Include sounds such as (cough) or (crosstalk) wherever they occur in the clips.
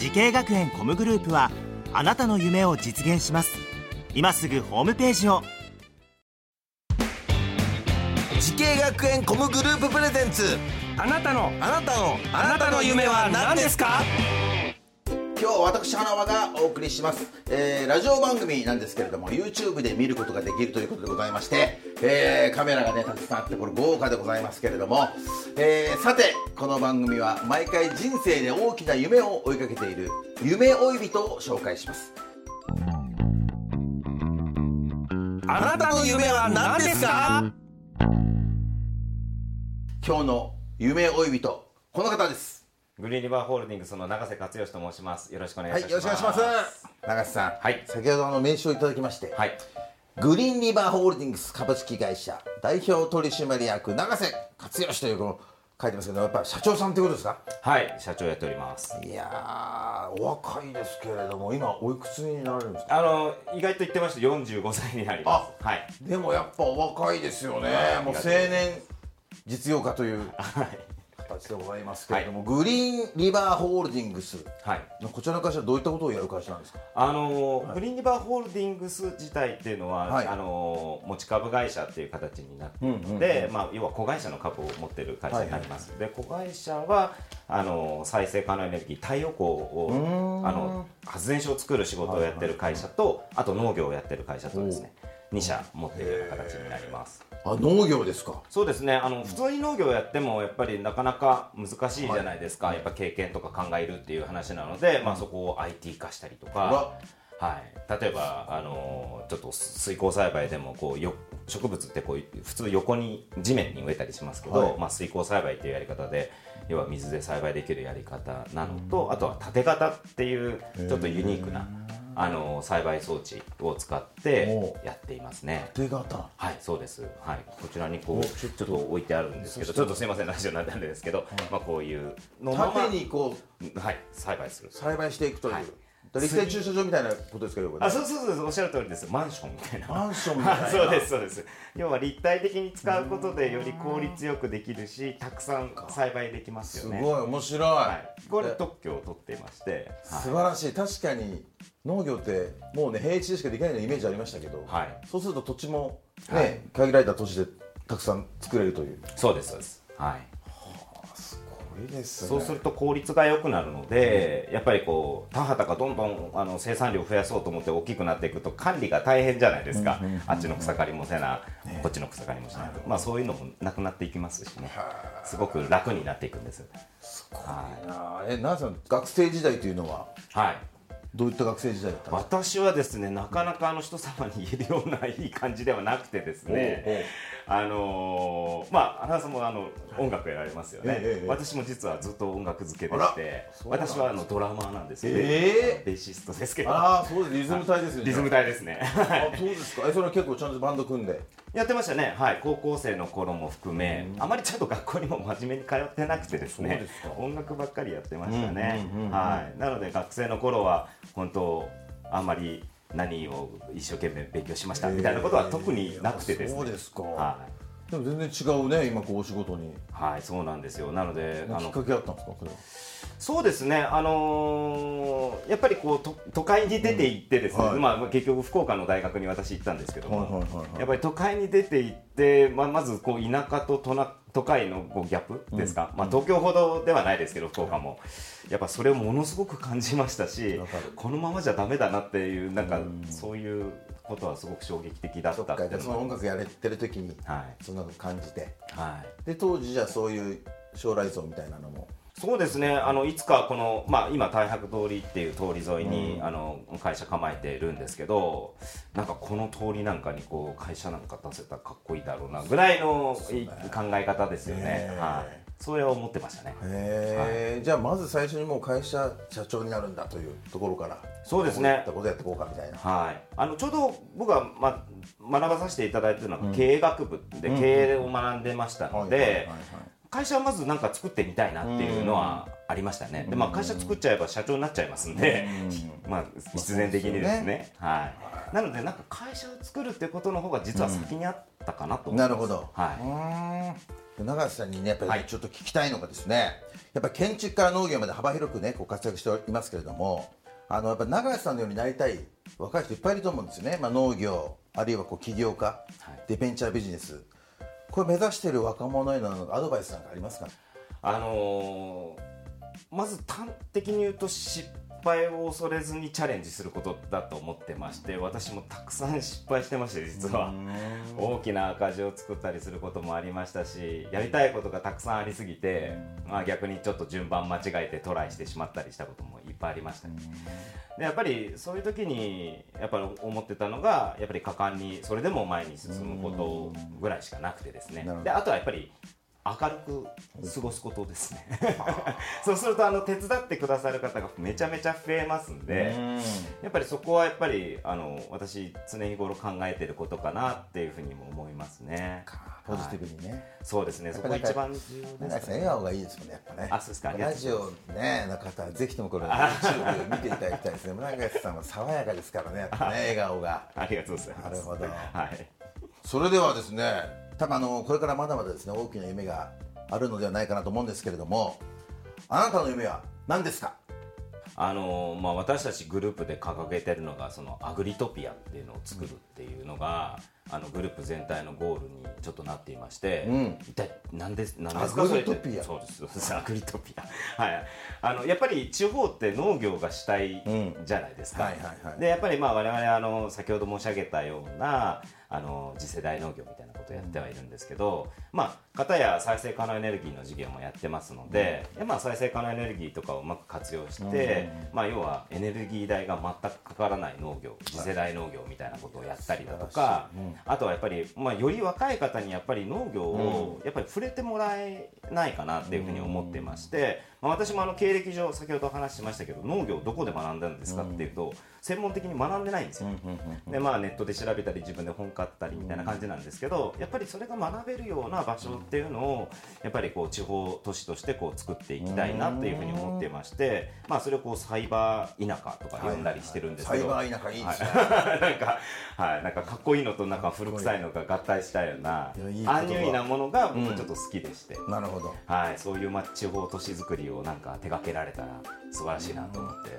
滋慶学園 COMグループはあなたの夢を実現します。今すぐホームページを。滋慶学園 COMグループプレゼンツ。あなたのあなたのあなたの夢は何ですか？今日私花輪がお送りします、えーラジオ番組なんですけれども YouTube で見ることができるということでございまして、えーカメラがねたくさんあってこれ豪華でございますけれども、えーさてこの番組は毎回人生で大きな夢を追いかけている夢追い人を紹介します。あなたの夢は何ですか？今日の夢追い人この方ですグリーンリバーホールディングスの永瀬克義と申します。よろしくお願いします。よろしくお願いします永瀬さん、はい先ほどあの名刺をいただきまして、はい。グリーンリバーホールディングス株式会社代表取締役永瀬克義というこの書いてますけどやっぱり社長さんということですか？はい、社長やっております。いやーお若いですけれども今おいくつになられるんですか？あの、意外と言ってました45歳になります。はい。でもやっぱお若いですよねもう青年実業家という形でございますけれども、グリーンリバーホールディングス。はい。のこちらの会社はどういったことをやる会社なんですか？あの、グリーンリバーホールディングス自体っていうのは、はい。あの持ち株会社っていう形になっているので、まあ要は子会社の株を持ってる会社になります。で、子会社はあの再生可能エネルギー太陽光をあの発電所を作る仕事をやってる会社と、あと農業をやってる会社とですね、2社持っているような形になります。あ農業ですか。そうですね。あの普通に農業をやってもやっぱりなかなか難しいじゃないですか、やっぱ経験とか考えるっていう話なので、まあ、そこを IT 化したりとか、はい、例えばあのちょっと水耕栽培でもこうよ植物ってこう普通横に地面に植えたりしますけど、はい。まあ、水耕栽培っていうやり方で要は水で栽培できるやり方なのと、あとは縦型っていうちょっとユニークなあの栽培装置を使ってやっていますね。手形。はい、そうです。はい、こちらにこうちょっと。置いてあるんですけど、ちょっとすいませんラジオになったんですけど、まあこういうのまま縦にこうはい栽培する。栽培していくという、はい立体駐車場みたいなことですかよあ、そうそうそうそうおっしゃる通りです。マンションみたいな。マンションみたいな (laughs) そうですそうです。要は立体的に使うことでより効率よくできるし、たくさん栽培できますよね。すごい面白い、はい。これ特許を取っていまして、はい素晴らしい確かに農業ってもうね平地でしかできないようなイメージありましたけど、はいそうすると土地もね、はい限られた土地でたくさん作れるというそうですそうです。はい。これですね。そうすると効率が良くなるので、やっぱりこう田畑がどんどんあの生産量を増やそうと思って大きくなっていくと管理が大変じゃないですか、あっちの草刈りもせな、こっちの草刈りもしないと、まあ、そういうのもなくなっていきますしね。すごく楽になっていくんです。はいあーえなぜ学生時代というのは？はい。どういった学生時代だったんですか私はですねなかなかあの人様に言えるようないい感じではなくてですねあのーまあ花さんもあの音楽やられますよね、ええええ私も実はずっと音楽漬けでして私はあのドラマーなんですよね、ええ。ベーシストですけど。ああそうです。リズム隊ですよねリズム隊ですね。あそうですか。えそれは結構ちゃんとバンド組んで？やってましたね。はい。高校生の頃も含めあまりちゃんと学校にも真面目に通ってなくてですね音楽ばっかりやってましたね。うんうんうんうん。はい。なので学生の頃は本当あんまり何を一生懸命勉強しましたみたいなことは特になくてですね。そうですか、はい。でも全然違うね今こうお仕事に。はい、そうなんですよ。なので、あのきっかけあったんですかこれは。そうですね。あのーやっぱりこうと都会に出て行ってですね、うんはい。まあ結局福岡の大学に私行ったんですけども、やっぱり都会に出て行って、まあまずこう田舎と都な都会のこうギャップですか？まあ東京ほどではないですけど福岡も、やっぱそれをものすごく感じましたしこのままじゃダメだなっていうなんかそういうことはすごく衝撃的だったかっその音楽やれてる時にはい。そんなの感じて。はい。で当時じゃあそういう将来像みたいなのもそうですね。あのいつかこの、まあ、今太白通りっていう通り沿いに、あの会社構えてるんですけどなんかこの通りなんかにこう会社なんか出せたらかっこいいだろうなぐらいのい考え方ですよね、はい。それは思ってましたね。へえ、じゃあまず最初にもう会社社長になるんだというところからそうですね。こういったことやっていこうかみたいな。はい、あのちょうど僕は、ま、学ばさせていただいているのが経営学部で経営を学んでましたので会社はまず何か作ってみたいなっていうのはありましたね。で、まあ、会社作っちゃえば社長になっちゃいますんで、(laughs) まあ、必然的にですね。はい、なのでなんか会社を作るっていうことの方が実は先にあったかなと思います、なるほど、はい、永瀬さんにねやっぱり、はいちょっと聞きたいのがですねやっぱり建築から農業まで幅広くねこう活躍していますけれどもあのやっぱ永瀬さんのようになりたい若い人いっぱいいると思うんですよね、まあ、農業あるいはこう起業家、はい。でベンチャービジネスこれ目指している若者へのアドバイスなんかありますかあのーまず端的に言うと失敗を恐れずにチャレンジすることだと思ってまして私もたくさん失敗してまして実は。大きな赤字を作ったりすることもありましたしやりたいことがたくさんありすぎて、まあ、逆にちょっと順番間違えてトライしてしまったりしたこともぱいありましたね。でやっぱりそういう時にやっぱり思ってたのがやっぱり果敢にそれでも前に進むことぐらいしかなくてですね。であとはやっぱり明るく過ごすことですね。(laughs) そうするとあの手伝ってくださる方がめちゃめちゃ増えますんでやっぱりそこはやっぱりあの私常日頃考えてることかなっていうふうにも思いますね。ポジティブはい。にね、そうですね。そこが一番重要ですかね。笑顔がいいですもんねやっぱね。あそうですか。ラジオねの方はぜひともこれ YouTube 見ていただきたいですね。(laughs) 永瀬さんは爽やかですからねやっぱね笑顔が。ありがとうございます。なるほど。はい。それではですね多分あのこれからまだまだですね大きな夢があるのではないかなと思うんですけれどもあなたの夢は何ですか？あのまあ、私たちグループで掲げてるのがそのアグリトピアっていうのを作るっていうのが、あのグループ全体のゴールにちょっとなっていまして、うん。一体何です何ですか？アグリトピア。そうです (laughs) アグリトピア。はい。あのやっぱり地方って農業が主体じゃないですか、はいはいはい。でやっぱりまあ我々あの先ほど申し上げたようなあの次世代農業みたいなことをやってはいるんですけど、まあ片や再生可能エネルギーの事業もやってますので、でまあ再生可能エネルギーとかをうまく活用して、まあ要はエネルギー代が全くかからない農業次世代農業みたいなことをやったりだとか、あとはやっぱりまあより若い方にやっぱり農業をやっぱり触れてもらえないかなっていうふうに思ってまして、まあ私もあの経歴上先ほどお話ししましたけど農業どこで学んだんですかっていうと専門的に学んでないんですよ。でまあネットで調べたり自分で本買ったりみたいな感じなんですけどやっぱりそれが学べるような場所っていうのをやっぱりこう地方都市としてこう作っていきたいなっていうふうに思ってましてまあそれをこうサイバー田舎とか呼んだりしてるんですけど、サイバー田舎いいですね、(laughs) なんか、はい、なんかかっこいいのとなんか古臭いのが合体したようないやいい言葉。アンニュイなものが僕はちょっと好きでして、なるほど。はい、そういうまあ地方都市づくりをなんか手掛けられたら素晴らしいなと思って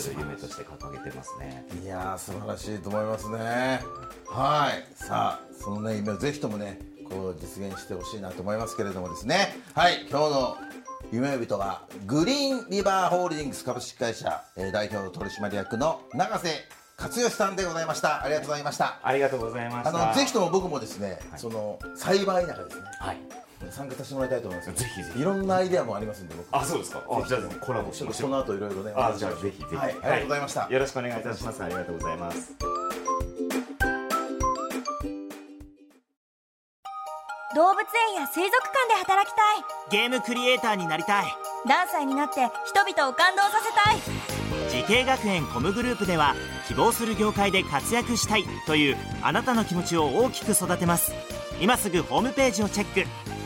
それを夢として掲げてますね。いやー素晴らしいと思いますね。はい。さあそのね夢をぜひともねこう実現してほしいなと思いますけれどもですね。はい。今日の夢呼人はグリーンリバーホールディングス株式会社、えー代表取締役の永瀬勝義さんでございました。ありがとうございました。ありがとうございました。あのぜひとも僕もですね、はい。そのサイバー田舎ですね。はい。参加させてもらいたいと思います。ぜひぜひ。いろんなアイデアもありますんで僕。あ、そうですか。あ、じゃあコラボしましょう。ちょっとこの後いろいろねあ、じゃあぜひぜひ。はい。ありがとうございました、よろしくお願い。いたします。ありがとうございます。動物園や水族館で働きたい。ゲームクリエイターになりたい。ダンサーになって人々を感動させたい。滋慶学園 COMグループでは希望する業界で活躍したいというあなたの気持ちを大きく育てます。今すぐホームページをチェック